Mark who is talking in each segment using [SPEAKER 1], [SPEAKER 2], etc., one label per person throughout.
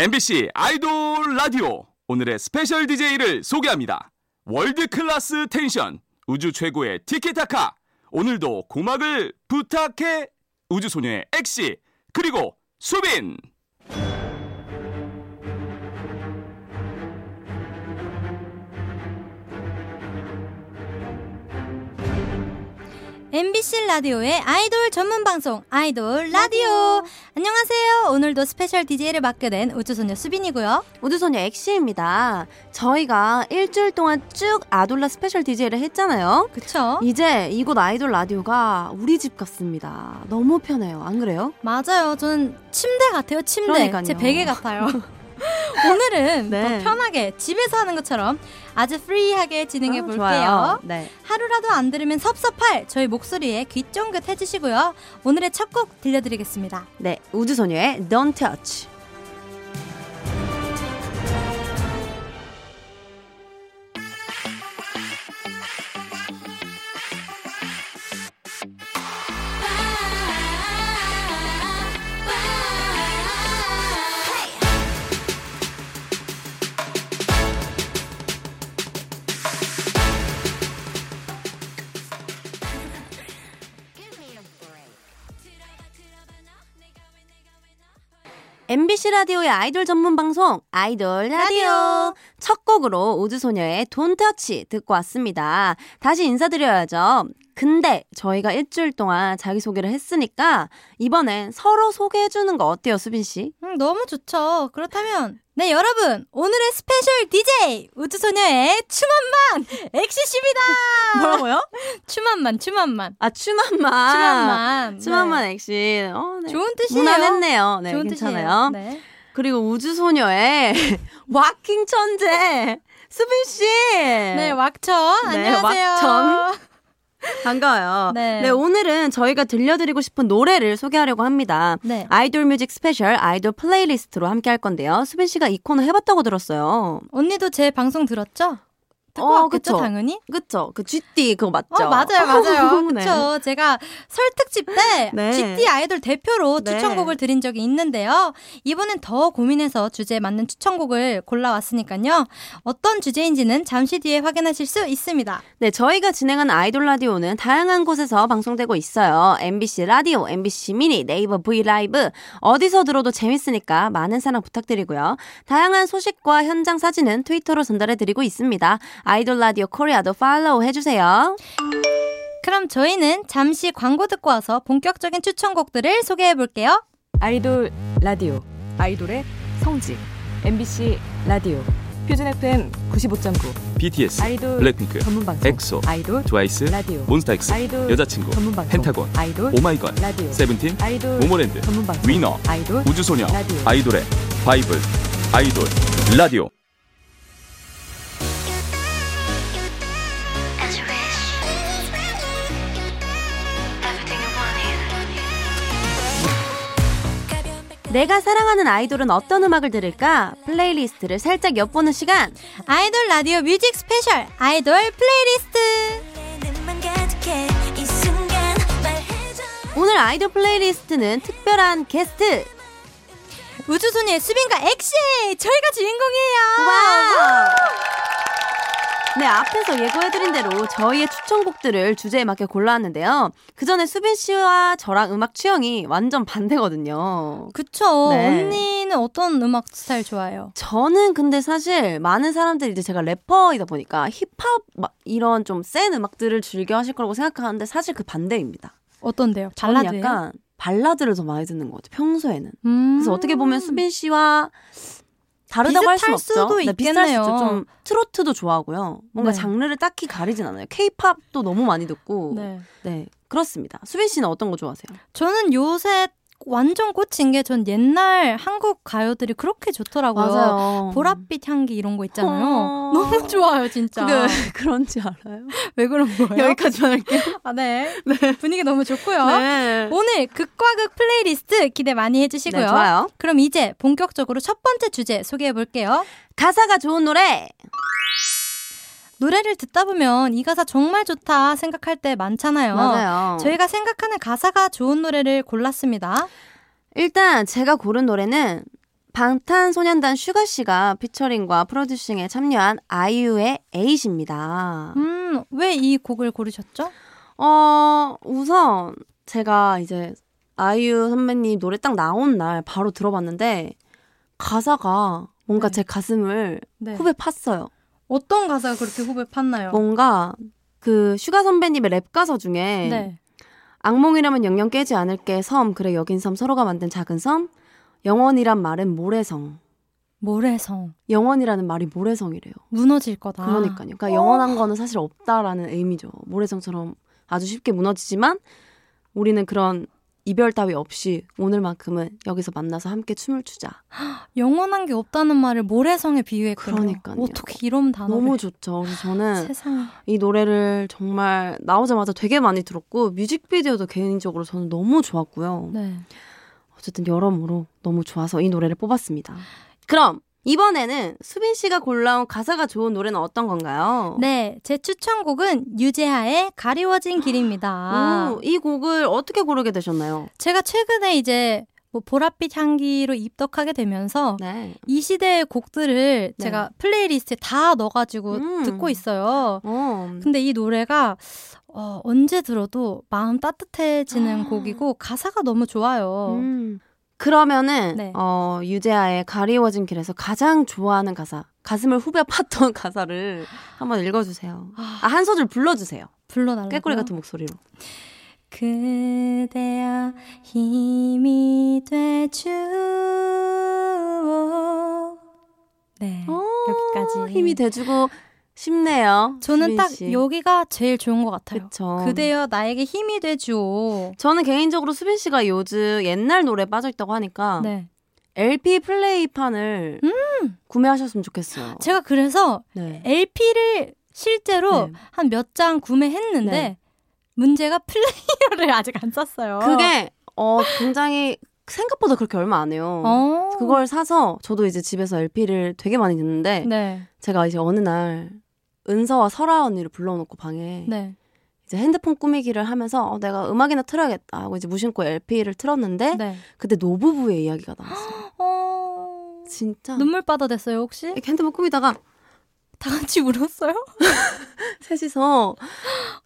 [SPEAKER 1] MBC 아이돌 라디오. 오늘의 special DJ를 소개합니다. world class tension. 우주 최고의 티키타카. 오늘도 고막을 부탁해. 우주소녀의 엑시. 그리고 수빈
[SPEAKER 2] MBC 라디오의 아이돌 전문 방송 아이돌 라디오. 안녕하세요. 오늘도 special DJ를 맡게 된 우주소녀 수빈이고요.
[SPEAKER 3] 우주소녀 엑시입니다. 저희가 일주일 동안 쭉 아돌라 special DJ를 했잖아요.
[SPEAKER 2] 그쵸?
[SPEAKER 3] 이제 이곳 아이돌 라디오가 우리 집 같습니다. 너무 편해요. 안 그래요?
[SPEAKER 2] 맞아요. 저는 침대 같아요. 침대.
[SPEAKER 3] 그러니까요.
[SPEAKER 2] 제 베개 같아요. 오늘은
[SPEAKER 3] 네.
[SPEAKER 2] 더 편하게 집에서 하는 것처럼 아주 free하게 진행해
[SPEAKER 3] 아,
[SPEAKER 2] 볼게요.
[SPEAKER 3] 좋아요. 네.
[SPEAKER 2] 하루라도 안 들으면 섭섭할 저희 목소리에 귀 쫑긋 해주시고요. 오늘의 첫 곡 들려드리겠습니다.
[SPEAKER 3] 네. 우주소녀의 Don't Touch. MBC 라디오의 아이돌 전문 방송 아이돌 라디오 첫 곡으로 우주소녀의 Touch 듣고 왔습니다. 다시 인사드려야죠. 근데 저희가 일주일 동안 자기소개를 했으니까 이번엔 서로 소개해주는 거 어때요, 수빈 씨?
[SPEAKER 2] 음, 너무 좋죠. 그렇다면 네 여러분 오늘의 special DJ 우주소녀의 춤한만 엑시씨입니다.
[SPEAKER 3] 뭐라고요?
[SPEAKER 2] 춤한만 춤한만
[SPEAKER 3] 아 춤한만
[SPEAKER 2] 춤한만
[SPEAKER 3] 춤한만
[SPEAKER 2] 네.
[SPEAKER 3] 엑시 어, 네.
[SPEAKER 2] 좋은 뜻이에요.
[SPEAKER 3] 무난했네요. 네,
[SPEAKER 2] 좋은
[SPEAKER 3] 괜찮아요.
[SPEAKER 2] 뜻이에요. 네.
[SPEAKER 3] 그리고 우주소녀의 waacking 천재 수빈 씨.
[SPEAKER 2] 네 왁천
[SPEAKER 3] 네,
[SPEAKER 2] 안녕하세요.
[SPEAKER 3] 왁천. 반가워요.
[SPEAKER 2] 네.
[SPEAKER 3] 네. 오늘은 저희가 들려드리고 싶은 노래를 소개하려고 합니다.
[SPEAKER 2] 네.
[SPEAKER 3] 아이돌 music special 아이돌 playlist로 함께 할 건데요. 수빈 씨가 이 코너 해봤다고 들었어요.
[SPEAKER 2] 언니도 제 방송 들었죠? 듣고
[SPEAKER 3] 어,
[SPEAKER 2] 왔겠죠
[SPEAKER 3] 그쵸.
[SPEAKER 2] 당연히?
[SPEAKER 3] 그쵸? 그 GT 그거 맞죠?
[SPEAKER 2] 어 맞아요 맞아요
[SPEAKER 3] 네.
[SPEAKER 2] 그쵸 제가 설 특집 때
[SPEAKER 3] 네.
[SPEAKER 2] GT 아이돌 대표로
[SPEAKER 3] 네.
[SPEAKER 2] 추천곡을 드린 적이 있는데요 이번엔 더 고민해서 주제에 맞는 추천곡을 골라왔으니까요 어떤 주제인지는 잠시 뒤에 확인하실 수 있습니다
[SPEAKER 3] 네, 저희가 진행하는 아이돌 라디오는 다양한 곳에서 방송되고 있어요. MBC 라디오, MBC 미니, 네이버 V 라이브 어디서 들어도 재밌으니까 많은 사랑 부탁드리고요. 다양한 소식과 현장 사진은 트위터로 전달해 드리고 있습니다. 아이돌 라디오 코리아도 follow 해주세요.
[SPEAKER 2] 그럼 저희는 잠시 광고 듣고 와서 본격적인 추천곡들을 소개해 볼게요.
[SPEAKER 4] 아이돌 라디오 아이돌의 성지 MBC 라디오 표준 FM 95.9
[SPEAKER 1] BTS,
[SPEAKER 4] 아이돌
[SPEAKER 1] 블랙핑크,
[SPEAKER 4] 전문 방송
[SPEAKER 1] 엑소,
[SPEAKER 4] 아이돌
[SPEAKER 1] 트와이스,
[SPEAKER 4] 라디오
[SPEAKER 1] 몬스타엑스,
[SPEAKER 4] 아이돌
[SPEAKER 1] 여자친구,
[SPEAKER 4] 전문 방송
[SPEAKER 1] 펜타곤,
[SPEAKER 4] 아이돌
[SPEAKER 1] 오마이걸,
[SPEAKER 4] 라디오
[SPEAKER 1] 세븐틴,
[SPEAKER 4] 아이돌
[SPEAKER 1] 모모랜드,
[SPEAKER 4] 전문 방송
[SPEAKER 1] 위너,
[SPEAKER 4] 아이돌
[SPEAKER 1] 우주소녀,
[SPEAKER 4] 라디오.
[SPEAKER 1] 아이돌의 바이블, 아이돌 라디오
[SPEAKER 3] 내가 사랑하는 아이돌은 어떤 음악을 들을까? 플레이리스트를 살짝 엿보는 시간.
[SPEAKER 2] 아이돌 라디오 뮤직 스페셜 아이돌 플레이리스트.
[SPEAKER 3] 오늘 아이돌 플레이리스트는 특별한 게스트.
[SPEAKER 2] 우주소녀의 수빈과 엑시 저희가 주인공이에요
[SPEAKER 3] wow! 네, 앞에서 예고해드린 대로 저희의 추천곡들을 주제에 맞게 골라왔는데요. 그 전에 수빈 씨와 저랑 음악 취향이 완전 반대거든요.
[SPEAKER 2] 그쵸.
[SPEAKER 3] 네.
[SPEAKER 2] 언니는 어떤 음악 스타일 좋아해요?
[SPEAKER 3] 저는 근데 사실 많은 사람들이 이제 제가 래퍼이다 보니까 힙합 막 이런 좀 센 음악들을 즐겨 하실 거라고 생각하는데 사실 그 반대입니다.
[SPEAKER 2] 어떤데요? 발라드예요?
[SPEAKER 3] 약간 발라드를 더 많이 듣는 것 같아요. 평소에는.
[SPEAKER 2] 음.
[SPEAKER 3] 그래서 어떻게 보면 수빈 씨와 다르다고 할 수는 없죠.
[SPEAKER 2] 수도
[SPEAKER 3] 네, 비슷할 수
[SPEAKER 2] 있겠네요.
[SPEAKER 3] 좀 트로트도 좋아하고요. 뭔가
[SPEAKER 2] 네.
[SPEAKER 3] 장르를 딱히 가리진 않아요. 케이팝도 너무 많이 듣고. 네.
[SPEAKER 2] 네.
[SPEAKER 3] 그렇습니다. 수빈 씨는 어떤 거 좋아하세요?
[SPEAKER 2] 저는 요새 완전 꽂힌 게 전 옛날 한국 가요들이 그렇게 좋더라고요. 보랏빛 향기 이런 거 있잖아요.
[SPEAKER 3] 어.
[SPEAKER 2] 너무 좋아요, 진짜.
[SPEAKER 3] 왜 그런지 알아요?
[SPEAKER 2] 왜 그런 거예요?
[SPEAKER 3] 여기까지만 할게요.
[SPEAKER 2] 아, 네. 분위기 너무 좋고요.
[SPEAKER 3] 네.
[SPEAKER 2] 오늘 극과 극 플레이리스트 기대 많이 해주시고요.
[SPEAKER 3] 네, 좋아요.
[SPEAKER 2] 그럼 이제 본격적으로 첫 번째 주제 소개해 볼게요.
[SPEAKER 3] 가사가 좋은 노래.
[SPEAKER 2] 노래를 듣다 보면 이 가사 정말 좋다 생각할 때 많잖아요.
[SPEAKER 3] 맞아요.
[SPEAKER 2] 저희가 생각하는 가사가 좋은 노래를 골랐습니다.
[SPEAKER 3] 일단 제가 고른 노래는 방탄소년단 슈가 씨가 피처링과 프로듀싱에 참여한 아이유의 에잇입니다.
[SPEAKER 2] 음, 왜 이 곡을 고르셨죠?
[SPEAKER 3] 어, 우선 제가 이제 아이유 선배님 노래 딱 나온 날 바로 들어봤는데 가사가 뭔가
[SPEAKER 2] 네.
[SPEAKER 3] 제 가슴을
[SPEAKER 2] 네.
[SPEAKER 3] 후벼 팠어요.
[SPEAKER 2] 어떤 가사가 그렇게 후벼 팠나요?
[SPEAKER 3] 뭔가 그 슈가 선배님의 랩 가사 중에
[SPEAKER 2] 네.
[SPEAKER 3] 악몽이라면 영영 깨지 않을게 섬 그래 여긴 섬 서로가 만든 작은 섬 영원이란 말은 모래성
[SPEAKER 2] 모래성.
[SPEAKER 3] 영원이라는 말이 모래성이래요.
[SPEAKER 2] 무너질 거다.
[SPEAKER 3] 그러니까요. 그러니까 영원한 거는 사실 없다라는 의미죠. 모래성처럼 아주 쉽게 무너지지만 우리는 그런 이별 따위 없이 오늘만큼은 여기서 만나서 함께 춤을 추자.
[SPEAKER 2] 영원한 게 없다는 말을 모래성에 비유했군요.
[SPEAKER 3] 그러니까요.
[SPEAKER 2] 어떻게 이런 단어를
[SPEAKER 3] 너무 좋죠. 그래서 저는
[SPEAKER 2] 세상에.
[SPEAKER 3] 이 노래를 정말 나오자마자 되게 많이 들었고 뮤직비디오도 개인적으로 저는 너무 좋았고요.
[SPEAKER 2] 네.
[SPEAKER 3] 어쨌든 여러모로 너무 좋아서 이 노래를 뽑았습니다. 그럼 이번에는 수빈 씨가 골라온 가사가 좋은 노래는 어떤 건가요?
[SPEAKER 2] 네, 제 추천곡은 유재하의 가리워진 길입니다.
[SPEAKER 3] 오, 이 곡을 어떻게 고르게 되셨나요?
[SPEAKER 2] 제가 최근에 이제 뭐 보랏빛 향기로 입덕하게 되면서
[SPEAKER 3] 네.
[SPEAKER 2] 이 시대의 곡들을
[SPEAKER 3] 네.
[SPEAKER 2] 제가 플레이리스트에 다 넣어가지고
[SPEAKER 3] 음.
[SPEAKER 2] 듣고 있어요.
[SPEAKER 3] 어.
[SPEAKER 2] 근데 이 노래가 어, 언제 들어도 마음 따뜻해지는 곡이고 가사가 너무 좋아요.
[SPEAKER 3] 음. 그러면은
[SPEAKER 2] 네.
[SPEAKER 3] 어, 유재하의 가리워진 길에서 가장 좋아하는 가사, 가슴을 후벼 팠던 가사를 한번 읽어주세요.
[SPEAKER 2] 아,
[SPEAKER 3] 아, 한 소절 불러주세요.
[SPEAKER 2] 불러달라고요?
[SPEAKER 3] 꾀꼬리 같은 목소리로.
[SPEAKER 2] 그대여 힘이 되주오 네 여기까지
[SPEAKER 3] 어, 힘이 돼주고 싶네요.
[SPEAKER 2] 저는 딱
[SPEAKER 3] 씨.
[SPEAKER 2] 여기가 제일 좋은 것 같아요
[SPEAKER 3] 그쵸.
[SPEAKER 2] 그대여 나에게 힘이 되주오
[SPEAKER 3] 저는 개인적으로 수빈 씨가 요즘 옛날 노래 빠져 있다고 하니까
[SPEAKER 2] 네
[SPEAKER 3] LP 플레이판을 구매하셨으면 좋겠어요.
[SPEAKER 2] 제가 그래서
[SPEAKER 3] 네.
[SPEAKER 2] LP를 실제로
[SPEAKER 3] 네.
[SPEAKER 2] 한몇 장 구매했는데
[SPEAKER 3] 네.
[SPEAKER 2] 문제가 플레이어를 아직 안 샀어요
[SPEAKER 3] 그게 어 굉장히 생각보다 그렇게 얼마 안 해요.
[SPEAKER 2] 어.
[SPEAKER 3] 그걸 사서 저도 이제 집에서 LP를 되게 많이 듣는데
[SPEAKER 2] 네,
[SPEAKER 3] 제가 이제 어느 날 은서와 설아 언니를 불러놓고 방에
[SPEAKER 2] 네.
[SPEAKER 3] 이제 핸드폰 꾸미기를 하면서 어, 내가 음악이나 틀어야겠다 하고 이제 무심코 LP를 틀었는데
[SPEAKER 2] 네.
[SPEAKER 3] 그때 노부부의 이야기가 나왔어요.
[SPEAKER 2] 어...
[SPEAKER 3] 진짜
[SPEAKER 2] 눈물 바다 됐어요 혹시?
[SPEAKER 3] 이렇게 핸드폰 꾸미다가
[SPEAKER 2] 다 같이 울었어요?
[SPEAKER 3] 셋이서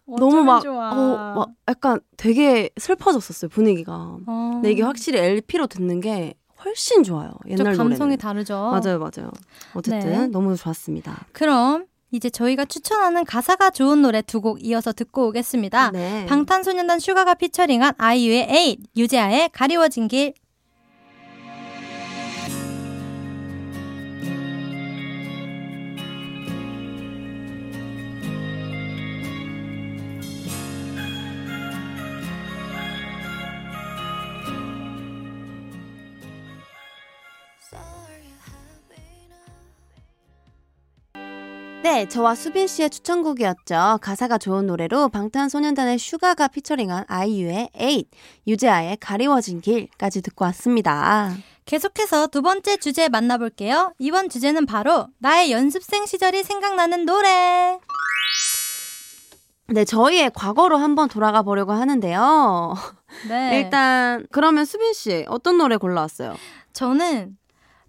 [SPEAKER 3] 너무 막,
[SPEAKER 2] 좋아.
[SPEAKER 3] 어, 막 약간 되게 슬퍼졌었어요 분위기가.
[SPEAKER 2] 어.
[SPEAKER 3] 근데 이게 확실히 LP로 듣는 게 훨씬 좋아요.
[SPEAKER 2] 좀
[SPEAKER 3] 옛날
[SPEAKER 2] 감성이
[SPEAKER 3] 노래는.
[SPEAKER 2] 다르죠.
[SPEAKER 3] 맞아요, 맞아요. 어쨌든
[SPEAKER 2] 네.
[SPEAKER 3] 너무 좋았습니다.
[SPEAKER 2] 그럼 이제 저희가 추천하는 가사가 좋은 노래 두 곡 이어서 듣고 오겠습니다.
[SPEAKER 3] 네.
[SPEAKER 2] 방탄소년단 슈가가 피처링한 아이유의 에잇, 유재하의 가리워진 길.
[SPEAKER 3] 네, 저와 수빈 씨의 추천곡이었죠. 가사가 좋은 노래로 방탄소년단의 슈가가 피처링한 아이유의 에잇, 유재하의 가리워진 길까지 듣고 왔습니다.
[SPEAKER 2] 계속해서 두 번째 주제 만나볼게요. 이번 주제는 바로 나의 연습생 시절이 생각나는 노래.
[SPEAKER 3] 네, 저희의 과거로 한번 돌아가 보려고 하는데요.
[SPEAKER 2] 네.
[SPEAKER 3] 일단 그러면 수빈 씨 어떤 노래 골라왔어요?
[SPEAKER 2] 저는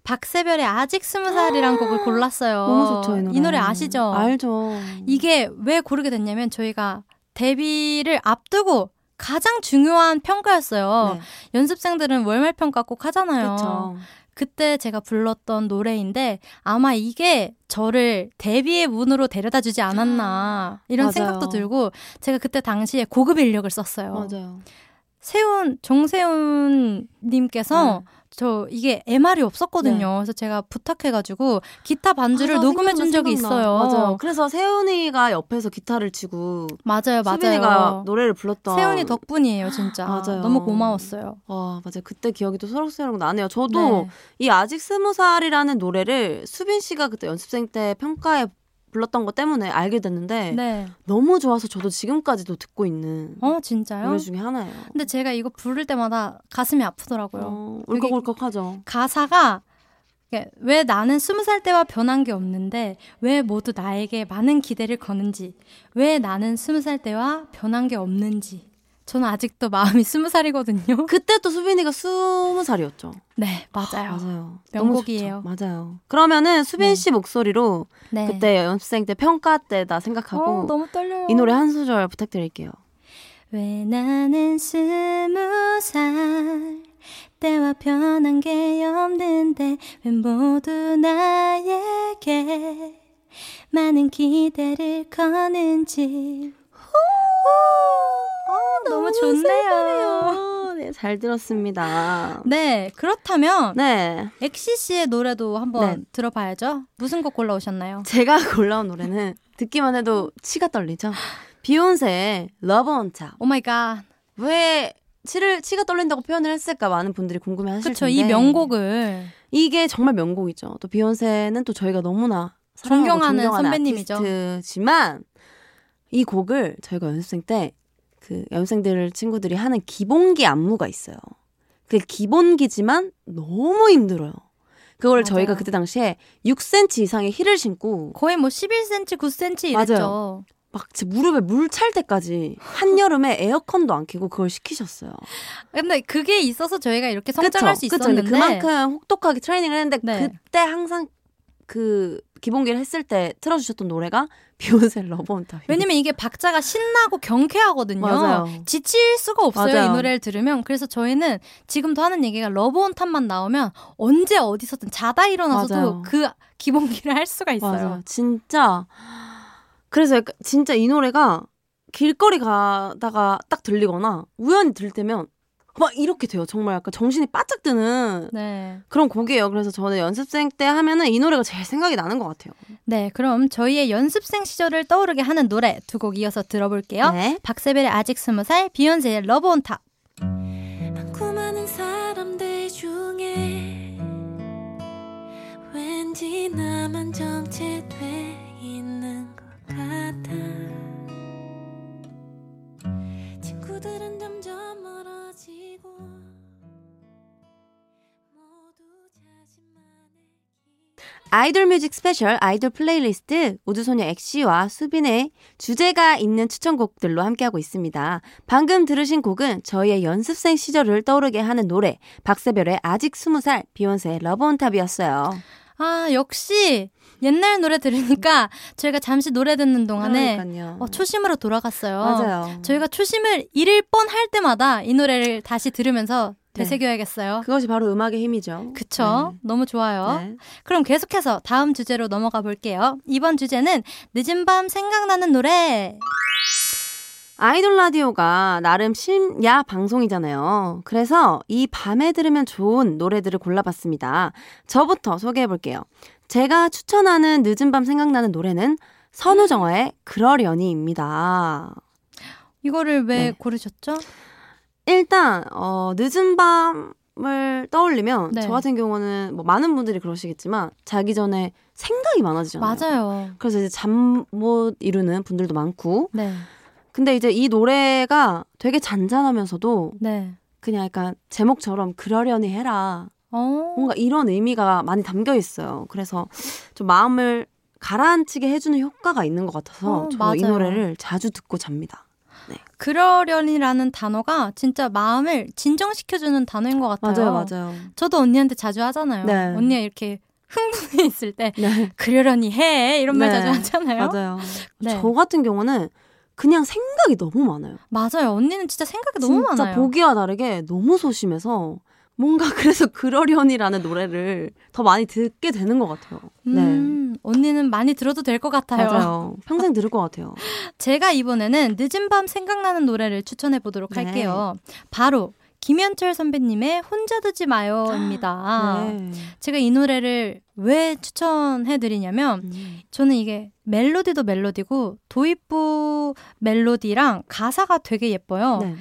[SPEAKER 2] 박세별의 아직 스무 살이란 곡을 골랐어요.
[SPEAKER 3] 너무 좋죠, 이 노래.
[SPEAKER 2] 이 노래 아시죠?
[SPEAKER 3] 알죠.
[SPEAKER 2] 이게 왜 고르게 됐냐면 저희가 데뷔를 앞두고 가장 중요한 평가였어요.
[SPEAKER 3] 네.
[SPEAKER 2] 연습생들은 월말 평가 꼭 하잖아요.
[SPEAKER 3] 그렇죠.
[SPEAKER 2] 그때 제가 불렀던 노래인데 아마 이게 저를 데뷔의 문으로 데려다 주지 않았나 이런
[SPEAKER 3] 맞아요.
[SPEAKER 2] 생각도 들고 제가 그때 당시에 고급 인력을 썼어요.
[SPEAKER 3] 맞아요.
[SPEAKER 2] 세훈 정세훈 님께서
[SPEAKER 3] 네.
[SPEAKER 2] 저 이게 MR이 없었거든요.
[SPEAKER 3] 네.
[SPEAKER 2] 그래서 제가 부탁해가지고 기타 반주를
[SPEAKER 3] 맞아,
[SPEAKER 2] 녹음해 준 적이
[SPEAKER 3] 생각나,
[SPEAKER 2] 있어요.
[SPEAKER 3] 맞아요. 그래서 세훈이가 옆에서 기타를 치고
[SPEAKER 2] 맞아요, 맞아요.
[SPEAKER 3] 노래를 불렀던
[SPEAKER 2] 세훈이 덕분이에요, 진짜.
[SPEAKER 3] 맞아요.
[SPEAKER 2] 너무 고마웠어요.
[SPEAKER 3] 와 맞아요. 그때 기억이 또 새록새록 나네요. 저도
[SPEAKER 2] 네.
[SPEAKER 3] 이 아직 스무 살이라는 노래를 수빈 씨가 그때 연습생 때 평가에 불렀던 것 때문에 알게 됐는데
[SPEAKER 2] 네.
[SPEAKER 3] 너무 좋아서 저도 지금까지도 듣고 있는
[SPEAKER 2] 어, 진짜요?
[SPEAKER 3] 노래 중에 하나예요.
[SPEAKER 2] 근데 제가 이거 부를 때마다 가슴이 아프더라고요.
[SPEAKER 3] 어, 울컥울컥하죠.
[SPEAKER 2] 가사가 왜 나는 스무 살 때와 변한 게 없는데 왜 모두 나에게 많은 기대를 거는지 왜 나는 스무 살 때와 변한 게 없는지 저는 아직도 마음이 스무 살이거든요.
[SPEAKER 3] 그때 또 수빈이가 스무 살이었죠.
[SPEAKER 2] 네, 맞아요.
[SPEAKER 3] 맞아요.
[SPEAKER 2] 명곡이에요.
[SPEAKER 3] 맞아요. 그러면은 수빈
[SPEAKER 2] 네.
[SPEAKER 3] 씨 목소리로
[SPEAKER 2] 네.
[SPEAKER 3] 그때 연습생 때 평가 때다 생각하고
[SPEAKER 2] 어, 너무 떨려요.
[SPEAKER 3] 이 노래 한 소절 부탁드릴게요.
[SPEAKER 2] 왜 나는 스무 살 때와 변한 게 없는데 왜 모두 나에게 많은 기대를 거는지 어, 너무 좋네요.
[SPEAKER 3] 네, 잘 들었습니다.
[SPEAKER 2] 네, 그렇다면
[SPEAKER 3] 네.
[SPEAKER 2] 엑시 씨의 노래도 한번
[SPEAKER 3] 네.
[SPEAKER 2] 들어봐야죠. 무슨 곡 골라오셨나요?
[SPEAKER 3] 제가 골라온 노래는 듣기만 해도 치가 떨리죠. 비욘세의 Love on Top.
[SPEAKER 2] Oh my god.
[SPEAKER 3] 왜 치를 치가 떨린다고 표현을 했을까 많은 분들이 궁금해 하실
[SPEAKER 2] 그쵸,
[SPEAKER 3] 텐데
[SPEAKER 2] 이 명곡을
[SPEAKER 3] 이게 정말 명곡이죠. 또 비욘세는 또 저희가 너무나
[SPEAKER 2] 존경하는
[SPEAKER 3] 존경하는
[SPEAKER 2] 선배님이죠.
[SPEAKER 3] 아티스트지만 이 곡을 저희가 연습생 때 그 연습생들 친구들이 하는 기본기 안무가 있어요. 그 기본기지만 너무 힘들어요. 그걸
[SPEAKER 2] 맞아요.
[SPEAKER 3] 저희가 그때 당시에 6cm 이상의 힐을 신고
[SPEAKER 2] 거의 뭐 11cm, 9cm
[SPEAKER 3] 맞아요.
[SPEAKER 2] 이랬죠.
[SPEAKER 3] 막 제 무릎에 물 찰 때까지 한여름에 에어컨도 안 켜고 그걸 시키셨어요.
[SPEAKER 2] 근데 그게 있어서 저희가 이렇게 성장할
[SPEAKER 3] 그쵸?
[SPEAKER 2] 수
[SPEAKER 3] 그쵸?
[SPEAKER 2] 있었는데
[SPEAKER 3] 그만큼 혹독하게 트레이닝을 했는데
[SPEAKER 2] 네.
[SPEAKER 3] 그때 항상 그 기본기를 했을 때 틀어주셨던 노래가 비욘세 Love on Top.
[SPEAKER 2] 왜냐면 이게 박자가 신나고 경쾌하거든요.
[SPEAKER 3] 맞아요.
[SPEAKER 2] 지칠 수가 없어요.
[SPEAKER 3] 맞아요.
[SPEAKER 2] 이 노래를 들으면. 그래서 저희는 지금도 하는 얘기가 Love on Top만 나오면 언제 어디서든 자다 일어나서도
[SPEAKER 3] 맞아요.
[SPEAKER 2] 그 기본기를 할 수가 있어요.
[SPEAKER 3] 맞아. 진짜. 그래서 약간 진짜 이 노래가 길거리 가다가 딱 들리거나 우연히 들을 때면 막 이렇게 돼요. 정말 약간 정신이 바짝 드는
[SPEAKER 2] 네.
[SPEAKER 3] 그런 곡이에요. 그래서 저는 연습생 때 하면은 이 노래가 제일 생각이 나는 것 같아요.
[SPEAKER 2] 네, 그럼 저희의 연습생 시절을 떠오르게 하는 노래 두 곡 이어서 들어볼게요.
[SPEAKER 3] 네.
[SPEAKER 2] 박세별의 아직 스무 살, 비욘세의 Love on Top.
[SPEAKER 5] 많고 많은 사람들 중에 왠지 나만 정체돼
[SPEAKER 3] 아이돌 뮤직 스페셜 아이돌 플레이리스트 우주소녀 엑시와 수빈의 주제가 있는 추천곡들로 함께하고 있습니다. 방금 들으신 곡은 저희의 연습생 시절을 떠오르게 하는 노래 박세별의 아직 20살 비욘세의 Love on Top이었어요.
[SPEAKER 2] 아, 역시 옛날 노래 들으니까 저희가 잠시 노래 듣는 동안에. 어, 초심으로 돌아갔어요.
[SPEAKER 3] 맞아요.
[SPEAKER 2] 저희가 초심을 잃을 뻔 할 때마다 이 노래를 다시 들으면서
[SPEAKER 3] 네.
[SPEAKER 2] 되새겨야겠어요.
[SPEAKER 3] 그것이 바로 음악의 힘이죠.
[SPEAKER 2] 그쵸? 너무 좋아요.
[SPEAKER 3] 네.
[SPEAKER 2] 그럼 계속해서 다음 주제로 넘어가 볼게요. 이번 주제는 늦은 밤 생각나는 노래.
[SPEAKER 3] 아이돌 라디오가 나름 심야 방송이잖아요. 그래서 이 밤에 들으면 좋은 노래들을 골라봤습니다. 저부터 소개해 볼게요. 제가 추천하는 늦은 밤 생각나는 노래는 선우정아의 그러려니입니다.
[SPEAKER 2] 이거를 왜
[SPEAKER 3] 네.
[SPEAKER 2] 고르셨죠?
[SPEAKER 3] 일단 어, 늦은 밤을 떠올리면
[SPEAKER 2] 네.
[SPEAKER 3] 저 같은 경우는 뭐 많은 분들이 그러시겠지만 자기 전에 생각이 많아지잖아요.
[SPEAKER 2] 맞아요.
[SPEAKER 3] 그래서 이제 잠 못 이루는 분들도 많고
[SPEAKER 2] 네.
[SPEAKER 3] 근데 이제 이 노래가 되게 잔잔하면서도
[SPEAKER 2] 네.
[SPEAKER 3] 그냥 약간 제목처럼 그러려니 해라.
[SPEAKER 2] 어.
[SPEAKER 3] 뭔가 이런 의미가 많이 담겨 있어요. 그래서 좀 마음을 가라앉히게 해주는 효과가 있는 것 같아서
[SPEAKER 2] 어,
[SPEAKER 3] 저도 이
[SPEAKER 2] 맞아요.
[SPEAKER 3] 노래를 자주 듣고 잡니다.
[SPEAKER 2] 그러려니라는 단어가 진짜 마음을 진정시켜주는 단어인 것 같아요.
[SPEAKER 3] 맞아요, 맞아요.
[SPEAKER 2] 저도 언니한테 자주 하잖아요.
[SPEAKER 3] 네.
[SPEAKER 2] 언니가 이렇게 흥분해 있을 때
[SPEAKER 3] 네,
[SPEAKER 2] 그러려니 해 이런 말
[SPEAKER 3] 네.
[SPEAKER 2] 자주 하잖아요.
[SPEAKER 3] 맞아요.
[SPEAKER 2] 네.
[SPEAKER 3] 저 같은 경우는 그냥 생각이 너무 많아요.
[SPEAKER 2] 맞아요. 언니는 진짜 생각이 너무
[SPEAKER 3] 진짜
[SPEAKER 2] 많아요.
[SPEAKER 3] 보기와 다르게 너무 소심해서 뭔가 그래서 그러려니라는 노래를 더 많이 듣게 되는 것 같아요. 네.
[SPEAKER 2] 음, 언니는 많이 들어도 될 것 같아요.
[SPEAKER 3] 맞아요. 평생 들을 것 같아요.
[SPEAKER 2] 제가 이번에는 늦은 밤 생각나는 노래를 추천해 보도록
[SPEAKER 3] 네.
[SPEAKER 2] 할게요. 바로 김현철 선배님의 혼자 두지 마요입니다.
[SPEAKER 3] 네.
[SPEAKER 2] 제가 이 노래를 왜 추천해 드리냐면
[SPEAKER 3] 음.
[SPEAKER 2] 저는 이게 멜로디도 멜로디고 도입부 멜로디랑 가사가 되게 예뻐요.
[SPEAKER 3] 네.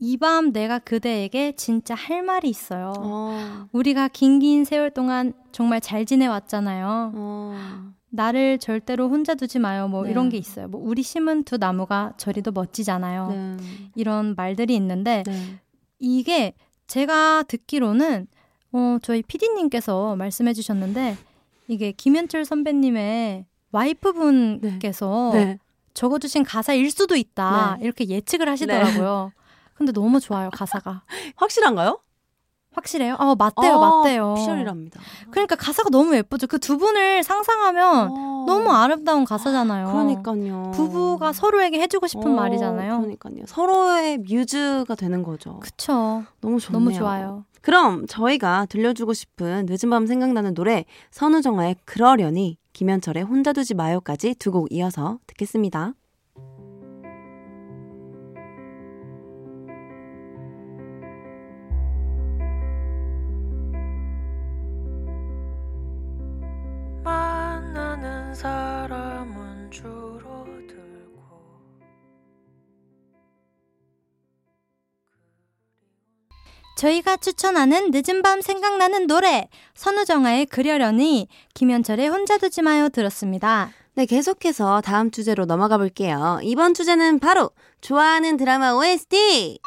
[SPEAKER 2] 이 밤 내가 그대에게 진짜 할 말이 있어요.
[SPEAKER 3] 어,
[SPEAKER 2] 우리가 긴긴 세월 동안 정말 잘 지내왔잖아요.
[SPEAKER 3] 어.
[SPEAKER 2] 나를 절대로 혼자 두지 마요. 뭐
[SPEAKER 3] 네.
[SPEAKER 2] 이런 게 있어요. 뭐 우리 심은 두 나무가 저리도 멋지잖아요.
[SPEAKER 3] 네.
[SPEAKER 2] 이런 말들이 있는데
[SPEAKER 3] 네.
[SPEAKER 2] 이게 제가 듣기로는 어, 저희 PD님께서 말씀해 주셨는데 이게 김현철 선배님의 와이프분께서
[SPEAKER 3] 네.
[SPEAKER 2] 적어주신 가사일 수도 있다.
[SPEAKER 3] 네.
[SPEAKER 2] 이렇게 예측을 하시더라고요. 근데 너무 좋아요, 가사가.
[SPEAKER 3] 확실한가요?
[SPEAKER 2] 확실해요? 어, 맞대요,
[SPEAKER 3] 어,
[SPEAKER 2] 맞대요.
[SPEAKER 3] 피셜이랍니다.
[SPEAKER 2] 그러니까 가사가 너무 예쁘죠. 그 두 분을 상상하면
[SPEAKER 3] 어.
[SPEAKER 2] 너무 아름다운 가사잖아요.
[SPEAKER 3] 그러니까요.
[SPEAKER 2] 부부가 서로에게 해주고 싶은
[SPEAKER 3] 어,
[SPEAKER 2] 말이잖아요.
[SPEAKER 3] 그러니까요. 서로의 뮤즈가 되는 거죠.
[SPEAKER 2] 그쵸.
[SPEAKER 3] 너무 좋네요.
[SPEAKER 2] 너무 좋아요.
[SPEAKER 3] 그럼 저희가 들려주고 싶은 늦은 밤 생각나는 노래 선우정아의 그러려니 김현철의 혼자 두지 마요까지 두 곡 이어서 듣겠습니다.
[SPEAKER 2] 저희가 추천하는 늦은 밤 생각나는 노래 선우정아의 그려려니 김현철의 혼자 두지 마요 들었습니다.
[SPEAKER 3] 네, 계속해서 다음 주제로 넘어가 볼게요. 이번 주제는 바로 좋아하는 드라마 OST!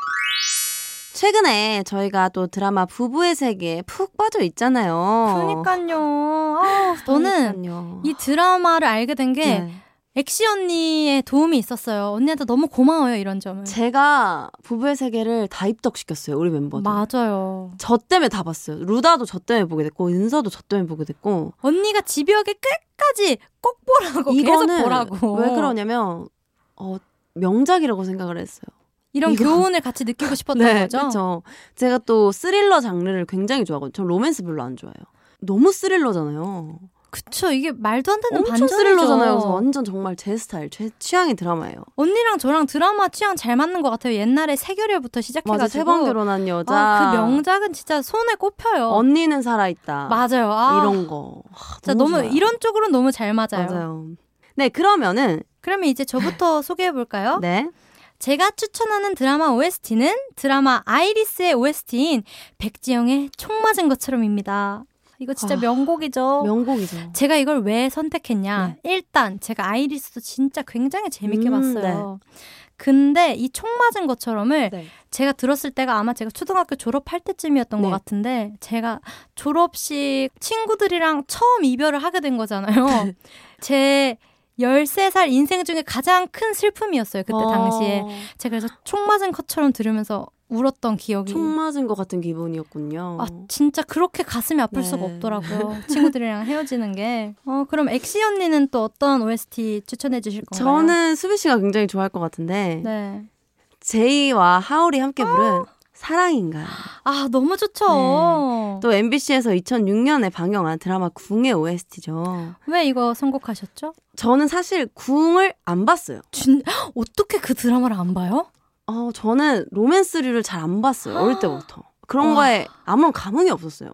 [SPEAKER 3] 최근에 저희가 또 드라마 부부의 세계에 푹 빠져 있잖아요.
[SPEAKER 2] 그러니까요. 아, 저는
[SPEAKER 3] 그러니까요.
[SPEAKER 2] 이 드라마를 알게 된게
[SPEAKER 3] 네.
[SPEAKER 2] 엑시 언니의 도움이 있었어요. 언니한테 너무 고마워요 이런 점을.
[SPEAKER 3] 제가 부부의 세계를 다 입덕시켰어요, 우리 멤버들.
[SPEAKER 2] 맞아요.
[SPEAKER 3] 저 때문에 다 봤어요. 루다도 저 때문에 보게 됐고, 은서도 저 때문에 보게 됐고.
[SPEAKER 2] 언니가 집요하게 끝까지 꼭 보라고 계속
[SPEAKER 3] 이거는
[SPEAKER 2] 보라고.
[SPEAKER 3] 왜 그러냐면, 어, 명작이라고 생각을 했어요.
[SPEAKER 2] 이런
[SPEAKER 3] 이거-
[SPEAKER 2] 교훈을 같이 느끼고 싶었던
[SPEAKER 3] 네,
[SPEAKER 2] 거죠.
[SPEAKER 3] 그렇죠. 제가 또 스릴러 장르를 굉장히 좋아하거든요. 전 로맨스 별로 안 좋아해요. 너무 스릴러잖아요.
[SPEAKER 2] 그쵸. 이게 말도 안 되는
[SPEAKER 3] 엄청. 스릴러잖아요. 그래서 완전 정말 제 스타일, 제 취향의 드라마예요.
[SPEAKER 2] 언니랑 저랑 드라마 취향 잘 맞는 것 같아요. 옛날에 세결혈부터 시작해가지고.
[SPEAKER 3] 맞아, 세번 결혼한 여자.
[SPEAKER 2] 아, 그 명작은 진짜 손에 꼽혀요.
[SPEAKER 3] 언니는 살아있다.
[SPEAKER 2] 맞아요. 아,
[SPEAKER 3] 이런 거. 아,
[SPEAKER 2] 진짜 너무
[SPEAKER 3] 좋아요.
[SPEAKER 2] 이런 쪽으로는 너무 잘 맞아요.
[SPEAKER 3] 맞아요. 네, 그러면은
[SPEAKER 2] 그러면 이제 저부터 소개해 볼까요?
[SPEAKER 3] 네.
[SPEAKER 2] 제가 추천하는 드라마 OST는 드라마 아이리스의 OST인 백지영의 총 맞은 것처럼입니다. 이거 진짜
[SPEAKER 3] 아,
[SPEAKER 2] 명곡이죠.
[SPEAKER 3] 명곡이죠.
[SPEAKER 2] 제가 이걸 왜 선택했냐? 일단 제가 아이리스도 진짜 굉장히 재밌게
[SPEAKER 3] 음,
[SPEAKER 2] 봤어요. 근데 이 총 맞은 것처럼을
[SPEAKER 3] 네.
[SPEAKER 2] 제가 들었을 때가 아마 제가 초등학교 졸업할 때쯤이었던
[SPEAKER 3] 네.
[SPEAKER 2] 것 같은데 제가 졸업식 친구들이랑 처음 이별을 하게 된 거잖아요.
[SPEAKER 3] 네.
[SPEAKER 2] 제 13살 인생 중에 가장 큰 슬픔이었어요. 그때 당시에.
[SPEAKER 3] 어,
[SPEAKER 2] 제가 그래서 총 맞은 것처럼 들으면서 울었던 기억이
[SPEAKER 3] 총 맞은 것 같은 기분이었군요.
[SPEAKER 2] 아, 진짜 그렇게 가슴이 아플
[SPEAKER 3] 네.
[SPEAKER 2] 수가 없더라고요. 친구들이랑 헤어지는 게. 어, 그럼 엑시 언니는 또 어떤 OST 추천해 주실 건가요?
[SPEAKER 3] 저는 수비 씨가 굉장히 좋아할 것 같은데
[SPEAKER 2] 네.
[SPEAKER 3] 제이와 하울이 함께 부른 사랑인가요?
[SPEAKER 2] 아, 너무 좋죠.
[SPEAKER 3] 네. 또 MBC에서 2006년에 방영한 드라마 궁의 OST죠.
[SPEAKER 2] 왜 이거 선곡하셨죠?
[SPEAKER 3] 저는 사실 궁을 안 봤어요.
[SPEAKER 2] 진, 어떻게 그 드라마를 안 봐요?
[SPEAKER 3] 어, 저는 로맨스류를 잘 안 봤어요. 어릴 때부터. 그런
[SPEAKER 2] 와.
[SPEAKER 3] 거에 아무런 감흥이 없었어요.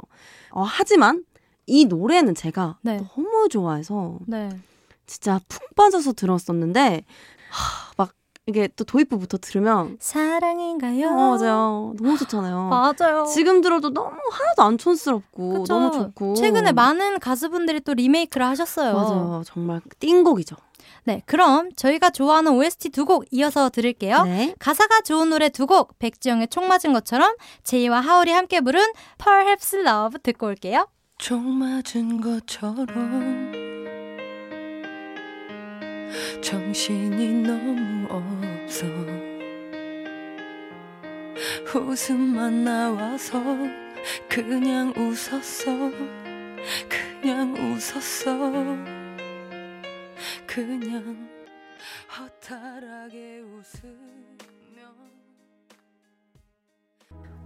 [SPEAKER 3] 어, 하지만 이 노래는 제가
[SPEAKER 2] 네.
[SPEAKER 3] 너무 좋아해서
[SPEAKER 2] 네.
[SPEAKER 3] 진짜 푹 빠져서 들었었는데 하, 막 이게 또 도입부부터 들으면
[SPEAKER 2] 사랑인가요?
[SPEAKER 3] 어, 맞아요. 너무 좋잖아요.
[SPEAKER 2] 맞아요.
[SPEAKER 3] 지금 들어도 너무 하나도 안 촌스럽고
[SPEAKER 2] 그쵸?
[SPEAKER 3] 너무 좋고
[SPEAKER 2] 최근에 많은 가수분들이 또 리메이크를 하셨어요.
[SPEAKER 3] 맞아요. 정말 띵곡이죠.
[SPEAKER 2] 네, 그럼 저희가 좋아하는 OST 두 곡 이어서 들을게요.
[SPEAKER 3] 네.
[SPEAKER 2] 가사가 좋은 노래 두 곡, 백지영의 총 맞은 것처럼 제이와 하울이 함께 부른 Perhaps Love 듣고 올게요.
[SPEAKER 5] 총 맞은 것처럼 정신이 너무 없어 웃음만 나와서 그냥 웃었어 그냥 웃었어 그냥 허탈하게 웃으며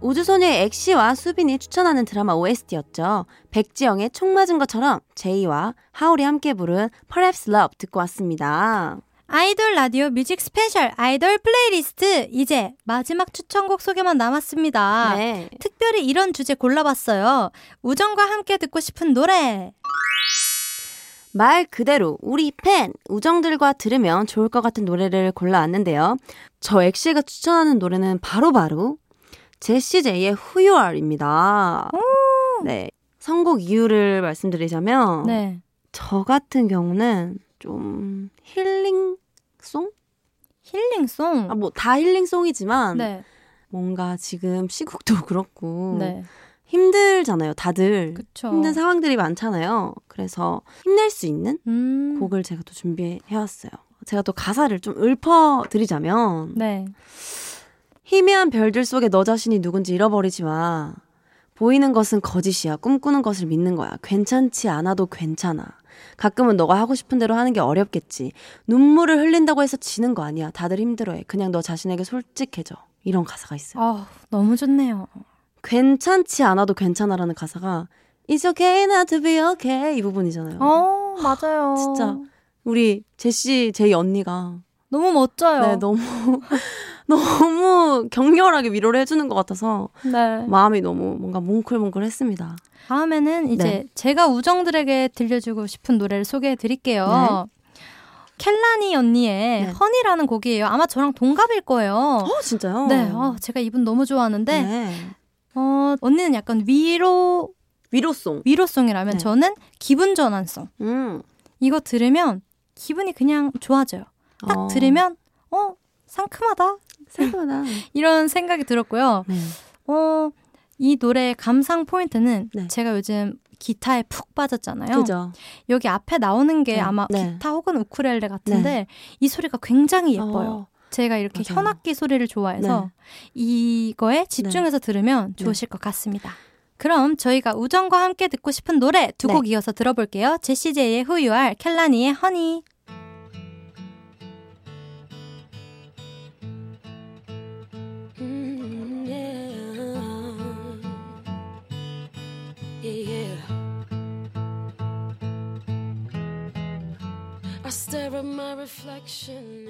[SPEAKER 3] 우주소녀의 엑시와 수빈이 추천하는 드라마 OST였죠. 백지영의 총 맞은 것처럼 제이와 하울이 함께 부른 Perhaps Love 듣고 왔습니다.
[SPEAKER 2] 아이돌 라디오 뮤직 스페셜 아이돌 플레이리스트 이제 마지막 추천곡 소개만 남았습니다.
[SPEAKER 3] 네.
[SPEAKER 2] 특별히 이런 주제 골라봤어요. 우정과 함께 듣고 싶은 노래.
[SPEAKER 3] 말 그대로 우리 팬 우정들과 들으면 좋을 것 같은 노래를 골라왔는데요. 저 엑시가 추천하는 노래는 바로바로 제시 제이의 Who You Are입니다. 네. 선곡 이유를 말씀드리자면
[SPEAKER 2] 네.
[SPEAKER 3] 저 같은 경우는 좀 힐링송?
[SPEAKER 2] 힐링송.
[SPEAKER 3] 아, 뭐 다 힐링송이지만
[SPEAKER 2] 네.
[SPEAKER 3] 뭔가 지금 시국도 그렇고
[SPEAKER 2] 네.
[SPEAKER 3] 힘들잖아요, 다들.
[SPEAKER 2] 그쵸.
[SPEAKER 3] 힘든 상황들이 많잖아요. 그래서 힘낼 수 있는
[SPEAKER 2] 음.
[SPEAKER 3] 곡을 제가 또 준비해 왔어요. 제가 또 가사를 좀 읊어 드리자면
[SPEAKER 2] 네.
[SPEAKER 3] 희미한 별들 속에 너 자신이 누군지 잃어버리지 마. 보이는 것은 거짓이야. 꿈꾸는 것을 믿는 거야. 괜찮지 않아도 괜찮아. 가끔은 너가 하고 싶은 대로 하는 게 어렵겠지. 눈물을 흘린다고 해서 지는 거 아니야. 다들 힘들어해. 그냥 너 자신에게 솔직해져. 이런 가사가 있어요.
[SPEAKER 2] 아, 너무 좋네요.
[SPEAKER 3] 괜찮지 않아도 괜찮아라는 가사가 It's okay not to be okay 이 부분이잖아요.
[SPEAKER 2] 어, 맞아요.
[SPEAKER 3] 진짜 우리 제시 제이 언니가
[SPEAKER 2] 너무 멋져요.
[SPEAKER 3] 네 너무 너무 격렬하게 위로를 해주는 것 같아서
[SPEAKER 2] 네.
[SPEAKER 3] 마음이 너무 뭔가 뭉클뭉클했습니다.
[SPEAKER 2] 다음에는 이제
[SPEAKER 3] 네.
[SPEAKER 2] 제가 우정들에게 들려주고 싶은 노래를 소개해 드릴게요. 켈라니 언니의
[SPEAKER 3] 네.
[SPEAKER 2] 허니라는 곡이에요. 아마 저랑 동갑일 거예요.
[SPEAKER 3] 어 진짜요?
[SPEAKER 2] 네, 어, 제가 이분 너무 좋아하는데,
[SPEAKER 3] 네.
[SPEAKER 2] 어, 언니는 약간 위로,
[SPEAKER 3] 위로송.
[SPEAKER 2] 위로송이라면
[SPEAKER 3] 네.
[SPEAKER 2] 저는 기분 전환송.
[SPEAKER 3] 음.
[SPEAKER 2] 이거 들으면 기분이 그냥 좋아져요. 딱
[SPEAKER 3] 어.
[SPEAKER 2] 들으면, 어, 상큼하다.
[SPEAKER 3] 생각나.
[SPEAKER 2] 이런 생각이 들었고요.
[SPEAKER 3] 네.
[SPEAKER 2] 어, 이 노래의 감상 포인트는
[SPEAKER 3] 네.
[SPEAKER 2] 제가 요즘 기타에 푹 빠졌잖아요.
[SPEAKER 3] 그죠.
[SPEAKER 2] 여기 앞에 나오는 게
[SPEAKER 3] 네,
[SPEAKER 2] 아마
[SPEAKER 3] 네.
[SPEAKER 2] 기타 혹은 우쿨렐레 같은데 이 소리가 굉장히 예뻐요.
[SPEAKER 3] 어,
[SPEAKER 2] 제가 이렇게
[SPEAKER 3] 맞아요.
[SPEAKER 2] 현악기 소리를 좋아해서 이거에 집중해서 들으면
[SPEAKER 3] 네.
[SPEAKER 2] 좋으실 것 같습니다. 그럼 저희가 우정과 함께 듣고 싶은 노래 두
[SPEAKER 3] 네.
[SPEAKER 2] 곡 이어서 들어볼게요. 제시제이의 Who You Are, 켈라니의 Honey.
[SPEAKER 5] Mm, yeah. Yeah. I stare at my reflection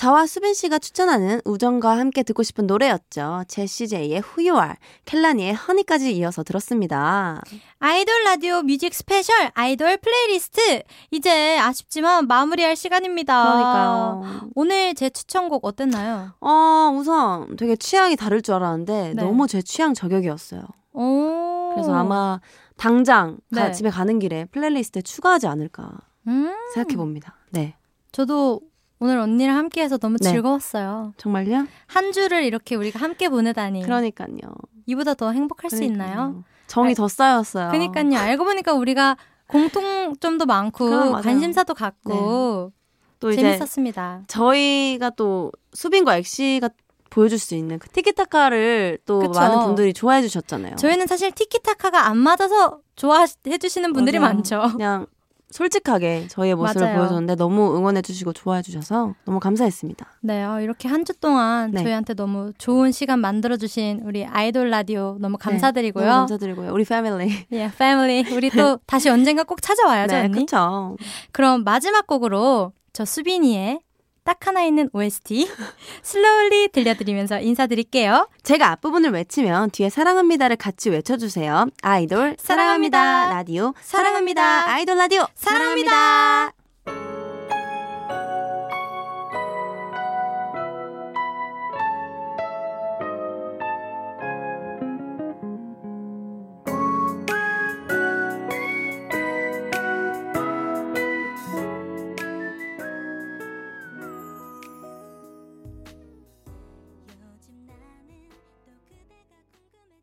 [SPEAKER 3] 저와 수빈 씨가 추천하는 우정과 함께 듣고 싶은 노래였죠. 제시 제이의 Who You Are, 켈라니의 Honey까지 이어서 들었습니다.
[SPEAKER 2] 아이돌 라디오 뮤직 스페셜 아이돌 플레이리스트. 이제 아쉽지만 마무리할 시간입니다.
[SPEAKER 3] 그러니까요.
[SPEAKER 2] 오늘 제 추천곡 어땠나요?
[SPEAKER 3] 어, 우선 되게 취향이 다를 줄 알았는데
[SPEAKER 2] 네.
[SPEAKER 3] 너무 제 취향 저격이었어요.
[SPEAKER 2] 오.
[SPEAKER 3] 그래서 아마 당장 가-
[SPEAKER 2] 네.
[SPEAKER 3] 집에 가는 길에 플레이리스트에 추가하지 않을까
[SPEAKER 2] 음,
[SPEAKER 3] 생각해 봅니다. 네.
[SPEAKER 2] 저도 오늘 언니랑 함께해서 너무
[SPEAKER 3] 네.
[SPEAKER 2] 즐거웠어요.
[SPEAKER 3] 정말요?
[SPEAKER 2] 한 주를 이렇게 우리가 함께 보내다니.
[SPEAKER 3] 그러니까요.
[SPEAKER 2] 이보다 더 행복할 수
[SPEAKER 3] 그러니까요.
[SPEAKER 2] 있나요?
[SPEAKER 3] 정이
[SPEAKER 2] 아,
[SPEAKER 3] 더 쌓였어요.
[SPEAKER 2] 그니까요. 알고 보니까 우리가 공통점도 많고.
[SPEAKER 3] 네.
[SPEAKER 2] 관심사도 같고
[SPEAKER 3] 또 이제
[SPEAKER 2] 재밌었습니다.
[SPEAKER 3] 저희가 또 수빈과 엑시가 보여줄 수 있는 그 티키타카를 또
[SPEAKER 2] 그쵸.
[SPEAKER 3] 많은 분들이 좋아해 주셨잖아요.
[SPEAKER 2] 저희는 사실 티키타카가 안 맞아서 좋아해 주시는 분들이
[SPEAKER 3] 맞아요.
[SPEAKER 2] 많죠.
[SPEAKER 3] 그냥 솔직하게 저희의 모습을
[SPEAKER 2] 맞아요.
[SPEAKER 3] 보여줬는데 너무 응원해 주시고 좋아해 주셔서 너무 감사했습니다.
[SPEAKER 2] 네, 어, 이렇게 한 주 동안
[SPEAKER 3] 네.
[SPEAKER 2] 저희한테 너무 좋은 시간 만들어주신 우리 아이돌 라디오 너무 감사드리고요.
[SPEAKER 3] 네, 너무 감사드리고요. 우리 패밀리.
[SPEAKER 2] 예, 패밀리. 우리 또 다시 언젠가 꼭 찾아와야죠,
[SPEAKER 3] 네,
[SPEAKER 2] 언니.
[SPEAKER 3] 그렇죠.
[SPEAKER 2] 그럼 마지막 곡으로 저 수빈이의 딱 하나 있는 OST 슬로울리 들려드리면서 인사드릴게요.
[SPEAKER 3] 제가 앞부분을 외치면 뒤에 사랑합니다를 같이 외쳐주세요. 아이돌
[SPEAKER 2] 사랑합니다.
[SPEAKER 3] 사랑합니다. 라디오 사랑합니다. 아이돌 라디오
[SPEAKER 2] 사랑합니다.
[SPEAKER 3] 사랑합니다.